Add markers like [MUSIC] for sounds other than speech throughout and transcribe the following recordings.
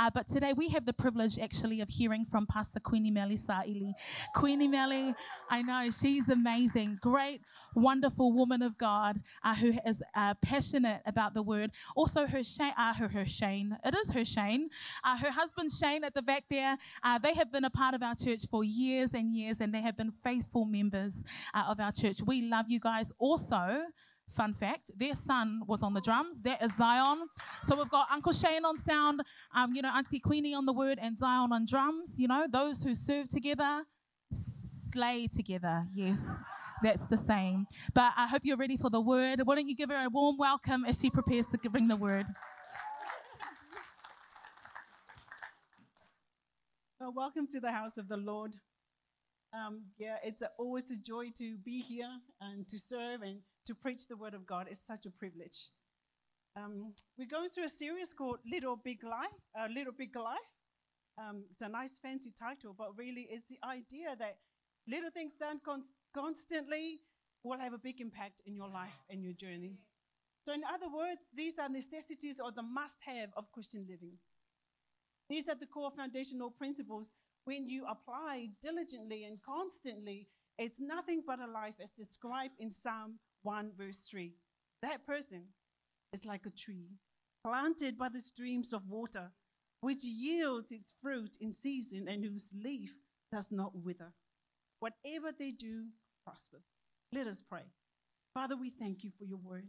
Uh, but today we have the privilege actually of hearing from Pastor Queenie Melly Sa'ili. Queenie Melly, I know she's amazing, great, wonderful woman of God uh, who is uh, passionate about the word. Also, her Shane, uh, her, her Shane, it is her Shane, uh, her husband Shane at the back there. Uh, they have been a part of our church for years and years, and they have been faithful members of our church. We love you guys. Also, Fun fact, their son was on the drums. That is Zion. So we've got Uncle Shane on sound, um, you know, Auntie Queenie on the word, and Zion on drums. You know, those who serve together, slay together. Yes, that's the same. But I hope you're ready for the word. Why don't you give her a warm welcome as she prepares to bring the word? Well, welcome to the house of the Lord. Um, yeah, it's a, always a joy to be here and to serve and to preach the word of God It's such a privilege. Um, we're going through a series called Little Big Life. Uh, Little Big Life. Um, it's a nice fancy title, but really it's the idea that little things done constantly will have a big impact in your life and your journey. So, in other words, these are necessities or the must have of Christian living. These are the core foundational principles when you apply diligently and constantly. It's nothing but a life as described in Psalm 1, verse 3. That person is like a tree planted by the streams of water, which yields its fruit in season and whose leaf does not wither. Whatever they do prospers. Let us pray. Father, we thank you for your word.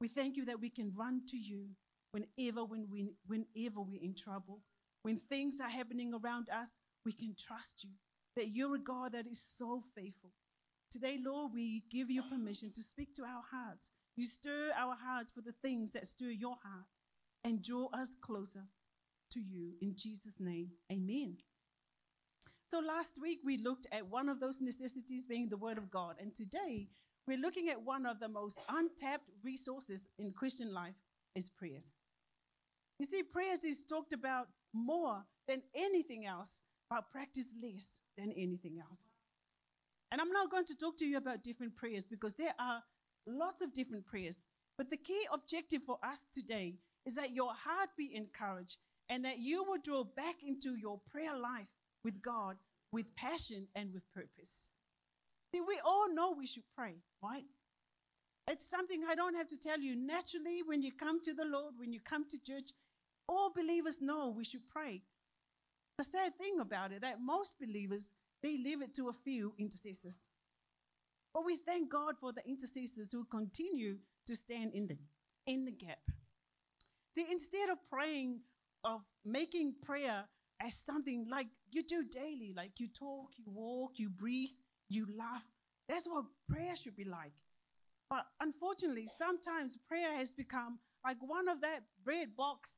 We thank you that we can run to you whenever, when we, whenever we're in trouble. When things are happening around us, we can trust you that you're a God that is so faithful. Today, Lord, we give you permission to speak to our hearts. You stir our hearts for the things that stir your heart and draw us closer to you. In Jesus' name, amen. So, last week we looked at one of those necessities being the Word of God. And today we're looking at one of the most untapped resources in Christian life is prayers. You see, prayers is talked about more than anything else, but practice less than anything else. And I'm not going to talk to you about different prayers because there are lots of different prayers. But the key objective for us today is that your heart be encouraged and that you will draw back into your prayer life with God with passion and with purpose. See, we all know we should pray, right? It's something I don't have to tell you. Naturally, when you come to the Lord, when you come to church, all believers know we should pray. The sad thing about it that most believers they leave it to a few intercessors. But we thank God for the intercessors who continue to stand in the, in the gap. See, instead of praying, of making prayer as something like you do daily, like you talk, you walk, you breathe, you laugh, that's what prayer should be like. But unfortunately, sometimes prayer has become like one of that bread box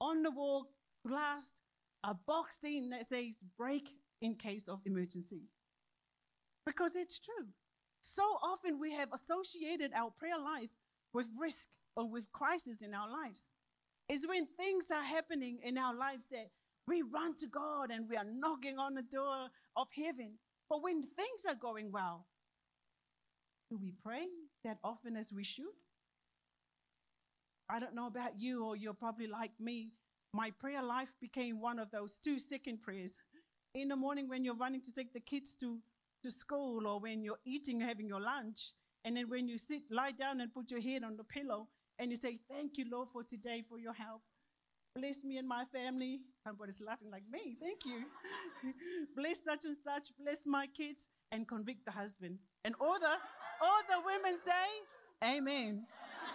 on the wall, glass, a box thing that says break in case of emergency. Because it's true. So often we have associated our prayer life with risk or with crisis in our lives. It's when things are happening in our lives that we run to God and we are knocking on the door of heaven. But when things are going well, do we pray that often as we should? I don't know about you, or you're probably like me. My prayer life became one of those two second prayers in the morning when you're running to take the kids to, to school or when you're eating, having your lunch. And then when you sit, lie down and put your head on the pillow and you say, Thank you, Lord, for today, for your help. Bless me and my family. Somebody's laughing like me. Thank you. [LAUGHS] bless such and such. Bless my kids and convict the husband. And all the all the women say, Amen.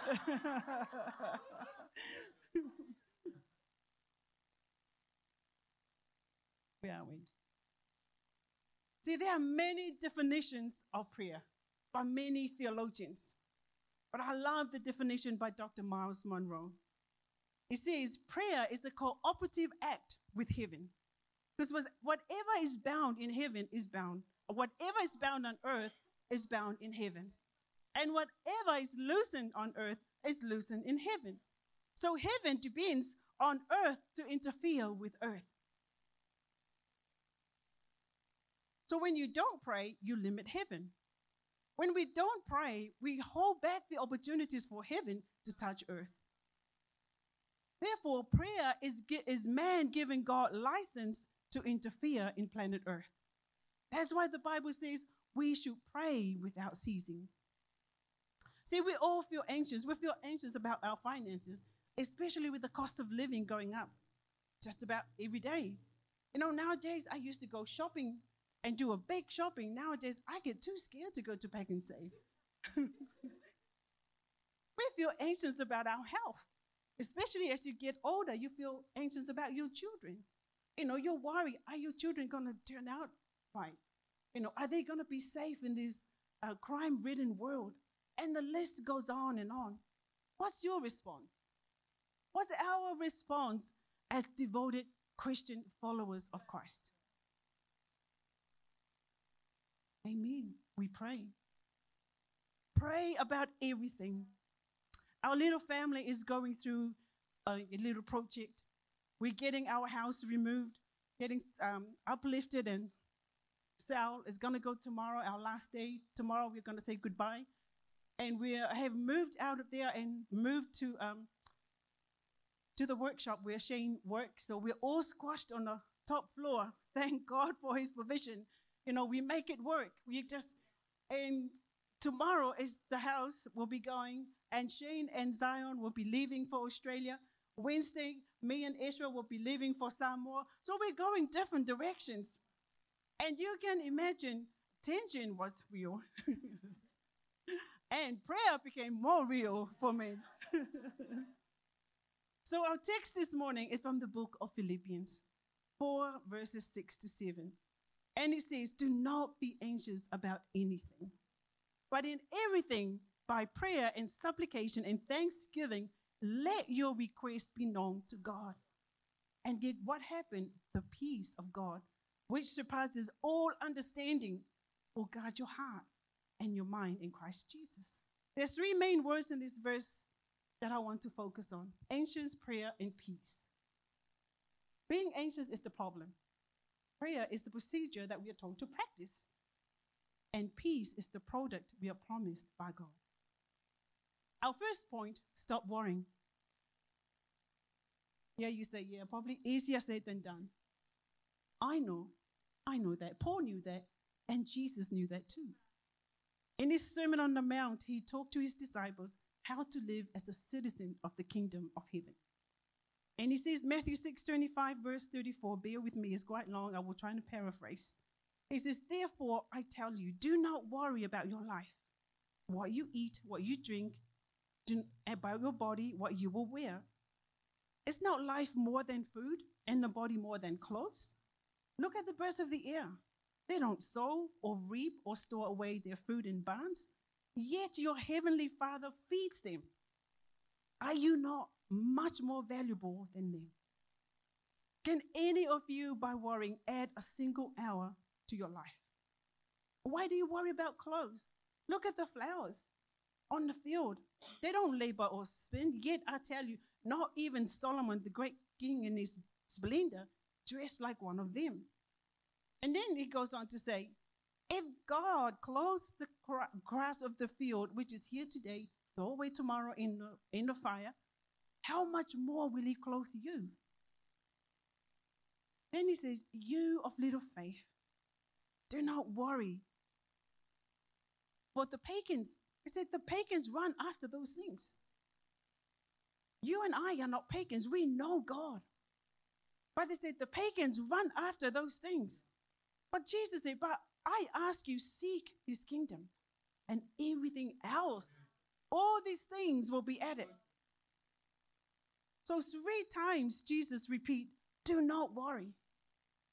[LAUGHS] Where are we? See, there are many definitions of prayer by many theologians, but I love the definition by Dr. Myles Munroe. He says prayer is a cooperative act with heaven. Because whatever is bound in heaven is bound, whatever is bound on earth is bound in heaven. And whatever is loosened on earth is loosened in heaven. So heaven depends on earth to interfere with earth. So when you don't pray, you limit heaven. When we don't pray, we hold back the opportunities for heaven to touch earth. Therefore, prayer is, is man giving God license to interfere in planet Earth. That's why the Bible says we should pray without ceasing. See, we all feel anxious. We feel anxious about our finances, especially with the cost of living going up just about every day. You know, nowadays I used to go shopping and do a big shopping. Nowadays I get too scared to go to Pak'nSave. [LAUGHS] we feel anxious about our health, especially as you get older. You feel anxious about your children. You know, you're worried are your children going to turn out right? You know, are they going to be safe in this uh, crime ridden world? And the list goes on and on. What's your response? What's our response as devoted Christian followers of Christ? Amen. We pray. Pray about everything. Our little family is going through a, little project. We're getting our house removed, getting um, uplifted, and Sal is going to go tomorrow, our last day. Tomorrow we're going to say goodbye. And we have moved out of there and moved to um, to the workshop where Shane works. So we're all squashed on the top floor. [LAUGHS] Thank God for his provision. You know, we make it work. We just, and tomorrow is the house will be going, and Shane and Zion will be leaving for Australia. Wednesday, me and Israel will be leaving for Samoa. So we're going different directions. And you can imagine tension was real. [LAUGHS] and prayer became more real for me. [LAUGHS] so our text this morning is from the book of Philippians 4, verses 6 to 7. And it says, Do not be anxious about anything, but in everything, by prayer and supplication and thanksgiving, let your requests be known to God. And did what happened? The peace of God, which surpasses all understanding, will guard your heart and your mind in Christ Jesus. There's three main words in this verse that I want to focus on anxious, prayer, and peace. Being anxious is the problem. Prayer is the procedure that we are told to practice. And peace is the product we are promised by God. Our first point stop worrying. Yeah, you say, yeah, probably easier said than done. I know, I know that. Paul knew that, and Jesus knew that too. In his Sermon on the Mount, he talked to his disciples how to live as a citizen of the kingdom of heaven. And he says, Matthew 6 25, verse 34, bear with me, it's quite long. I will try and paraphrase. He says, Therefore, I tell you, do not worry about your life, what you eat, what you drink, about your body, what you will wear. Is not life more than food, and the body more than clothes? Look at the birds of the air. They don't sow or reap or store away their food in barns, yet your heavenly Father feeds them. Are you not much more valuable than them? Can any of you, by worrying, add a single hour to your life? Why do you worry about clothes? Look at the flowers on the field. They don't labor or spin, yet I tell you, not even Solomon, the great king in his splendor, dressed like one of them. And then he goes on to say, if God clothes the grass of the field, which is here today, throw away tomorrow in the, in the fire, how much more will he clothe you? Then he says, You of little faith, do not worry. But the pagans, he said, the pagans run after those things. You and I are not pagans, we know God. But they said, the pagans run after those things. But Jesus said, But I ask you, seek his kingdom, and everything else, all these things will be added. So three times Jesus repeat, do not worry.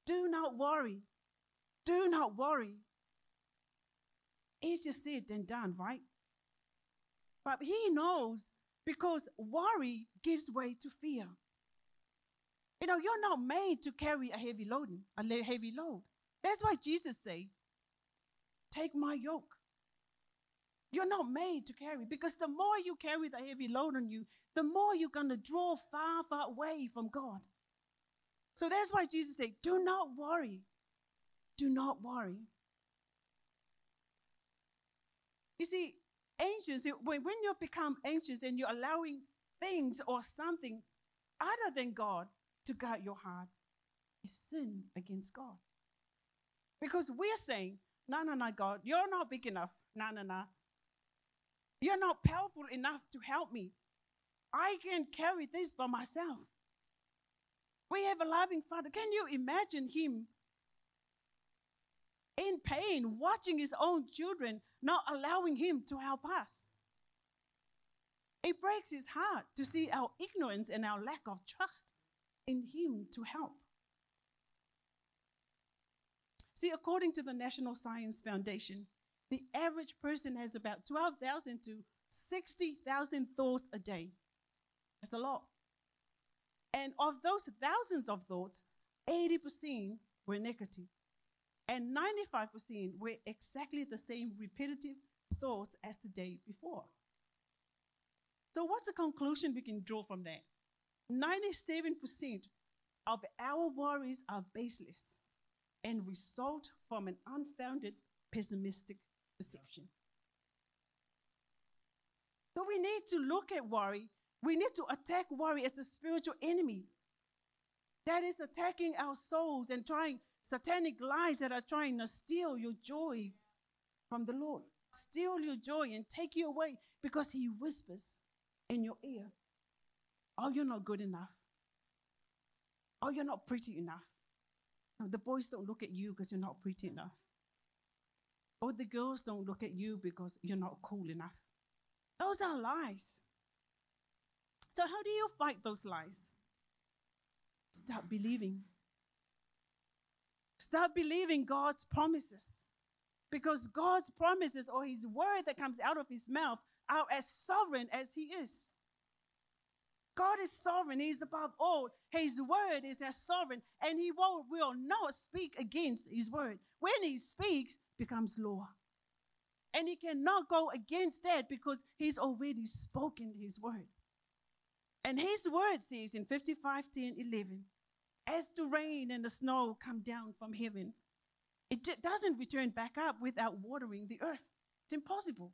Do not worry. Do not worry. Easier said than done, right? But he knows because worry gives way to fear. You know, you're not made to carry a heavy load, a heavy load. That's why Jesus say, take my yoke. You're not made to carry because the more you carry the heavy load on you, the more you're going to draw far, far away from God. So that's why Jesus said, Do not worry. Do not worry. You see, anxious, when, when you become anxious and you're allowing things or something other than God to guard your heart is sin against God. Because we're saying, no, no, no, God, you're not big enough. No, no, no. You're not powerful enough to help me. I can carry this by myself. We have a loving Father. Can you imagine Him in pain, watching His own children, not allowing Him to help us? It breaks His heart to see our ignorance and our lack of trust in Him to help. See, according to the National Science Foundation, the average person has about 12,000 to 60,000 thoughts a day. That's a lot. And of those thousands of thoughts, 80% were negative, and 95% were exactly the same repetitive thoughts as the day before. So, what's the conclusion we can draw from that? 97% of our worries are baseless and result from an unfounded pessimistic perception. So we need to look at worry. We need to attack worry as a spiritual enemy that is attacking our souls and trying satanic lies that are trying to steal your joy from the Lord, steal your joy and take you away because He whispers in your ear, Oh, you're not good enough. Oh, you're not pretty enough. The boys don't look at you because you're not pretty enough. Or the girls don't look at you because you're not cool enough. Those are lies. So, how do you fight those lies? Start believing. Start believing God's promises. Because God's promises or His word that comes out of His mouth are as sovereign as He is. God is sovereign. He's above all. His word is as sovereign, and he will, will not speak against his word. When he speaks, becomes law. And he cannot go against that because he's already spoken his word. And his word says in 55, 10, 11, as the rain and the snow come down from heaven, it doesn't return back up without watering the earth. It's impossible.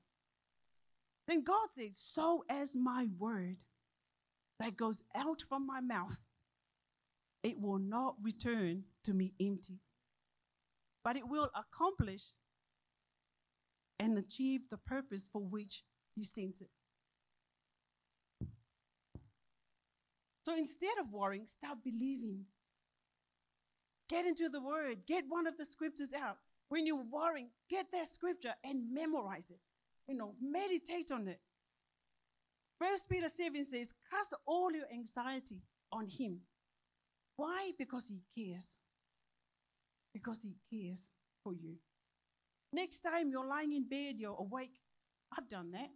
Then God says, So as my word that goes out from my mouth, it will not return to me empty, but it will accomplish and achieve the purpose for which He sent it. So instead of worrying, start believing. Get into the word, get one of the scriptures out. When you're worrying, get that scripture and memorize it. You know, meditate on it. First Peter 7 says, Cast all your anxiety on him. Why? Because he cares. Because he cares for you. Next time you're lying in bed, you're awake. I've done that.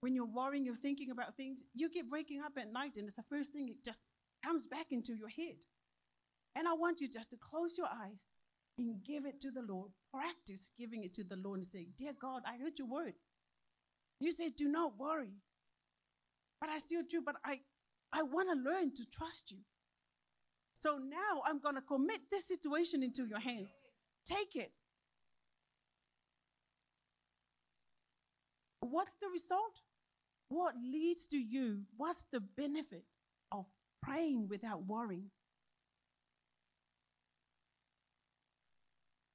When you're worrying, you're thinking about things, you keep waking up at night, and it's the first thing it just comes back into your head. And I want you just to close your eyes and give it to the Lord. Practice giving it to the Lord and say, Dear God, I heard your word. You said, Do not worry. But I still do, but I, I want to learn to trust you. So now I'm going to commit this situation into your hands. Take it. What's the result? What leads to you? What's the benefit of praying without worrying?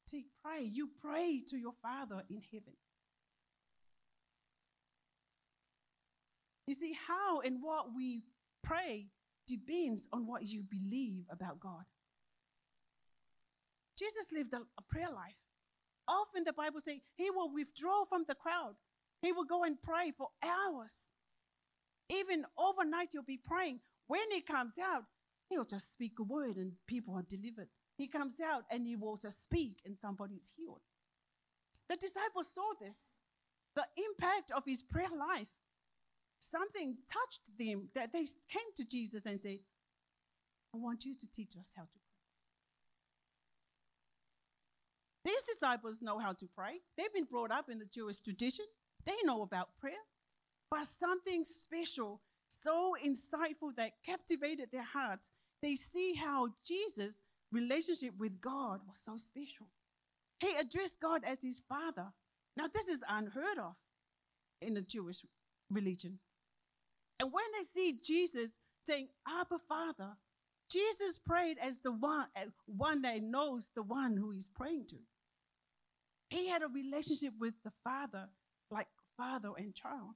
See, pray. You pray to your Father in heaven. You see, how and what we pray depends on what you believe about God. Jesus lived a, a prayer life. Often the Bible says he will withdraw from the crowd. He will go and pray for hours. Even overnight, he'll be praying. When he comes out, he'll just speak a word and people are delivered. He comes out and he will just speak and somebody's healed. The disciples saw this, the impact of his prayer life something touched them that they came to Jesus and said, I want you to teach us how to pray. These disciples know how to pray. They've been brought up in the Jewish tradition. They know about prayer. But something special, so insightful that captivated their hearts, they see how Jesus' relationship with God was so special. He addressed God as his father. Now, this is unheard of in the Jewish religion. And when they see Jesus saying, Abba, Father. Jesus prayed as the one, one that knows the one who he's praying to. He had a relationship with the Father, like father and child.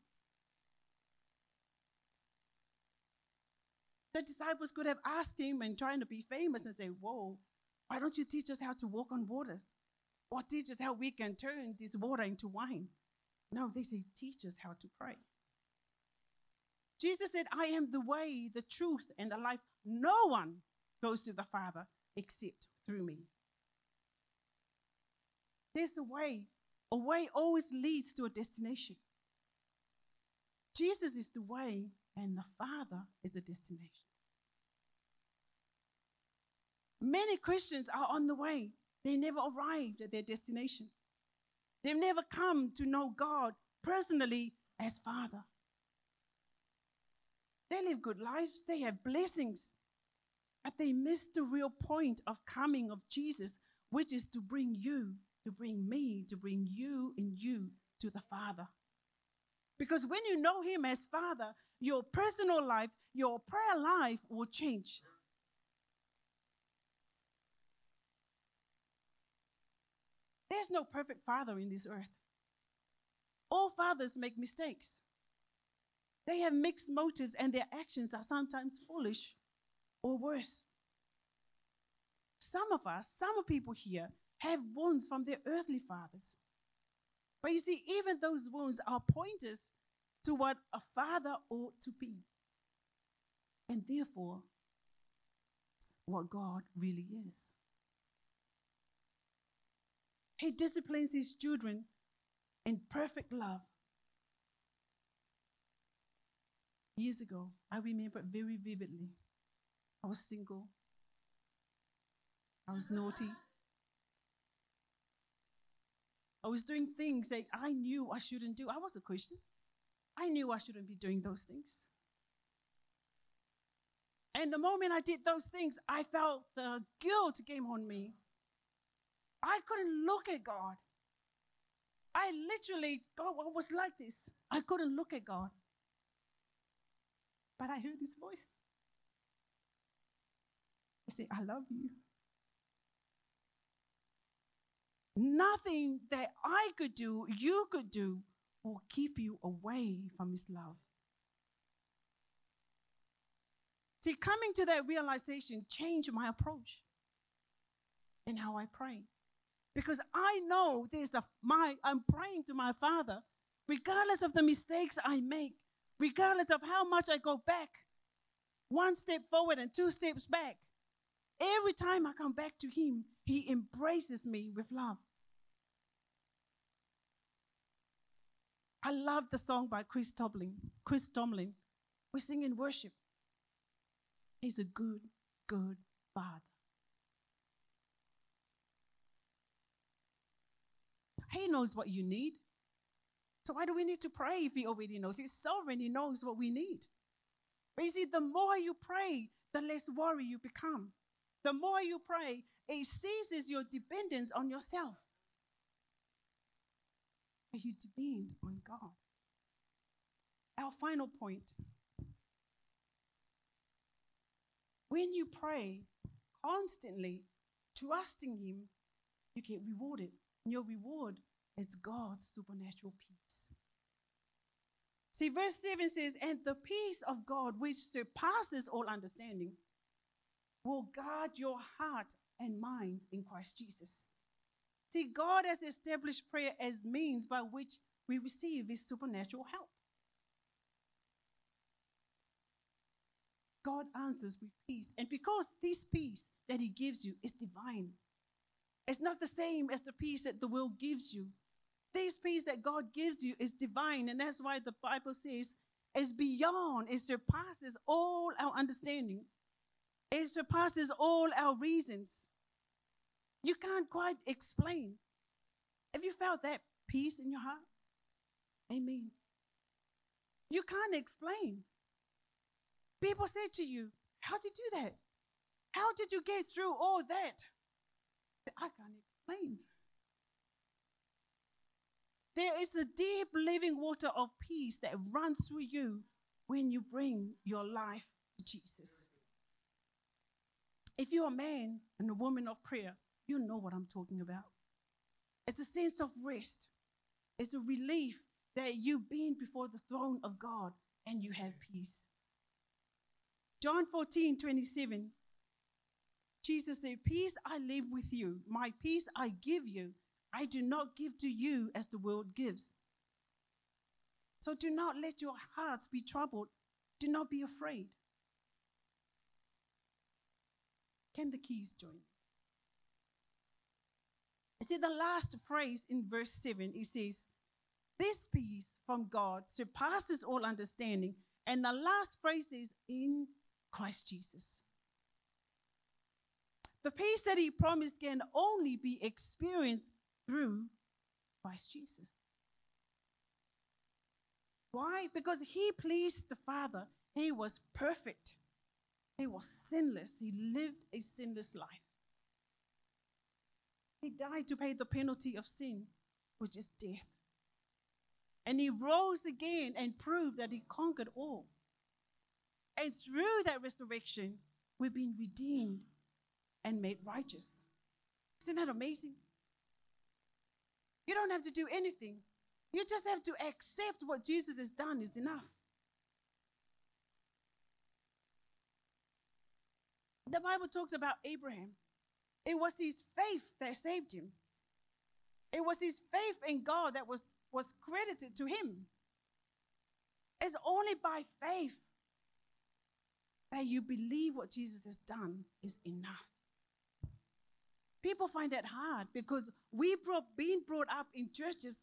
The disciples could have asked him and trying to be famous and say, Whoa, why don't you teach us how to walk on water? Or teach us how we can turn this water into wine? No, they say, Teach us how to pray. Jesus said, I am the way, the truth, and the life. No one goes to the Father except through me. There's a way. A way always leads to a destination. Jesus is the way, and the Father is the destination. Many Christians are on the way, they never arrived at their destination. They've never come to know God personally as Father. They live good lives, they have blessings, but they miss the real point of coming of Jesus, which is to bring you, to bring me, to bring you and you to the Father. Because when you know Him as Father, your personal life, your prayer life will change. There's no perfect father in this earth. All fathers make mistakes. They have mixed motives and their actions are sometimes foolish or worse. Some of us, some people here, have wounds from their earthly fathers. But you see, even those wounds are pointers to what a father ought to be. And therefore, what God really is. He disciplines his children in perfect love Years ago, I remember very vividly. I was single. I was naughty. I was doing things that I knew I shouldn't do. I was a Christian. I knew I shouldn't be doing those things. And the moment I did those things, I felt the guilt came on me. I couldn't look at God. I literally, God, I was like this. I couldn't look at God. But I heard his voice. He said, I love you. Nothing that I could do, you could do, will keep you away from his love. See, coming to that realization changed my approach and how I pray. Because I know there's a my I'm praying to my father, regardless of the mistakes I make, regardless of how much I go back, one step forward and two steps back. Every time I come back to Him, He embraces me with love. I love the song by Chris Tomlin. Chris Tomlin. We sing in worship. He's a good, good Father. He knows what you need. So why do we need to pray if he already knows? He's sovereign, he knows what we need. But you see, the more you pray, the less worry you become. The more you pray, it ceases your dependence on yourself. But you depend on God. Our final point. When you pray constantly, trusting Him, you get rewarded. And your reward is God's supernatural peace. See, verse 7 says, And the peace of God, which surpasses all understanding, will guard your heart and mind in Christ Jesus. See, God has established prayer as means by which we receive His supernatural help. God answers with peace. And because this peace that He gives you is divine, it's not the same as the peace that the world gives you. This peace that God gives you is divine, and that's why the Bible says it's beyond, it surpasses all our understanding, it surpasses all our reasons. You can't quite explain. Have you felt that peace in your heart? Amen. You can't explain. People say to you, How did you do that? How did you get through all that? I can't explain. There is a deep living water of peace that runs through you when you bring your life to Jesus. If you're a man and a woman of prayer, you know what I'm talking about. It's a sense of rest, it's a relief that you've been before the throne of God and you have peace. John 14, 27, Jesus said, Peace I leave with you, my peace I give you. I do not give to you as the world gives. So do not let your hearts be troubled. Do not be afraid. Can the keys join? You see, the last phrase in verse 7, it says, This peace from God surpasses all understanding. And the last phrase is, In Christ Jesus. The peace that he promised can only be experienced through Christ Jesus. Why? Because he pleased the Father. He was perfect. He was sinless. He lived a sinless life. He died to pay the penalty of sin, which is death. And he rose again and proved that he conquered all. And through that resurrection, we've been redeemed and made righteous. Isn't that amazing? You don't have to do anything. You just have to accept what Jesus has done is enough. The Bible talks about Abraham. It was his faith that saved him. It was his faith in God that was, was credited to him. It's only by faith that you believe what Jesus has done is enough. People find that hard because we've been brought up in churches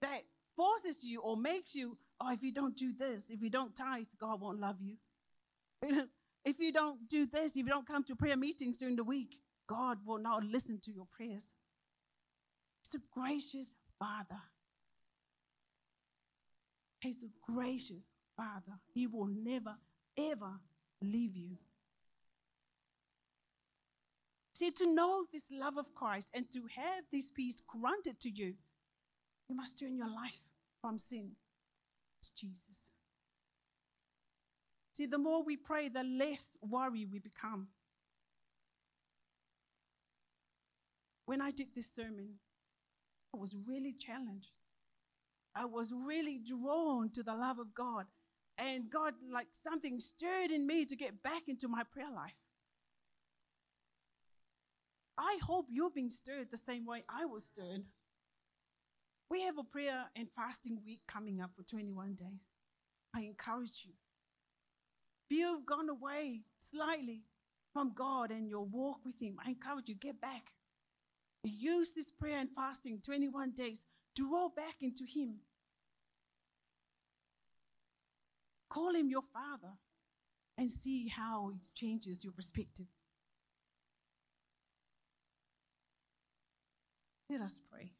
that forces you or makes you, oh, if you don't do this, if you don't tithe, God won't love you. [LAUGHS] if you don't do this, if you don't come to prayer meetings during the week, God will not listen to your prayers. He's a gracious Father. He's a gracious Father. He will never, ever leave you. See, to know this love of Christ and to have this peace granted to you, you must turn your life from sin to Jesus. See, the more we pray, the less worry we become. When I did this sermon, I was really challenged. I was really drawn to the love of God. And God, like something stirred in me to get back into my prayer life. I hope you're being stirred the same way I was stirred. We have a prayer and fasting week coming up for 21 days. I encourage you. If you've gone away slightly from God and your walk with Him, I encourage you, get back. Use this prayer and fasting 21 days to roll back into Him. Call Him your Father and see how it changes your perspective. Let us pray.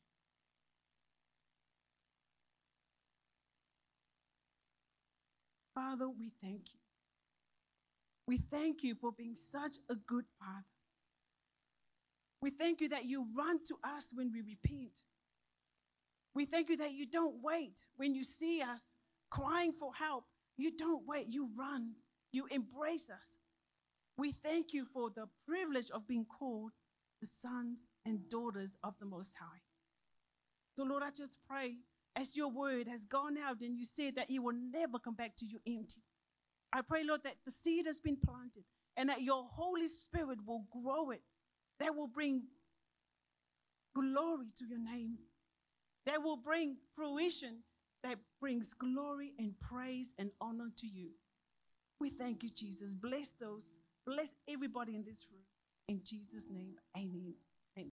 Father, we thank you. We thank you for being such a good Father. We thank you that you run to us when we repent. We thank you that you don't wait when you see us crying for help. You don't wait, you run, you embrace us. We thank you for the privilege of being called the sons and daughters of the Most High. So, Lord, I just pray as your word has gone out and you said that it will never come back to you empty. I pray, Lord, that the seed has been planted and that your Holy Spirit will grow it, that will bring glory to your name, that will bring fruition, that brings glory and praise and honor to you. We thank you, Jesus. Bless those, bless everybody in this room. In Jesus' name, amen.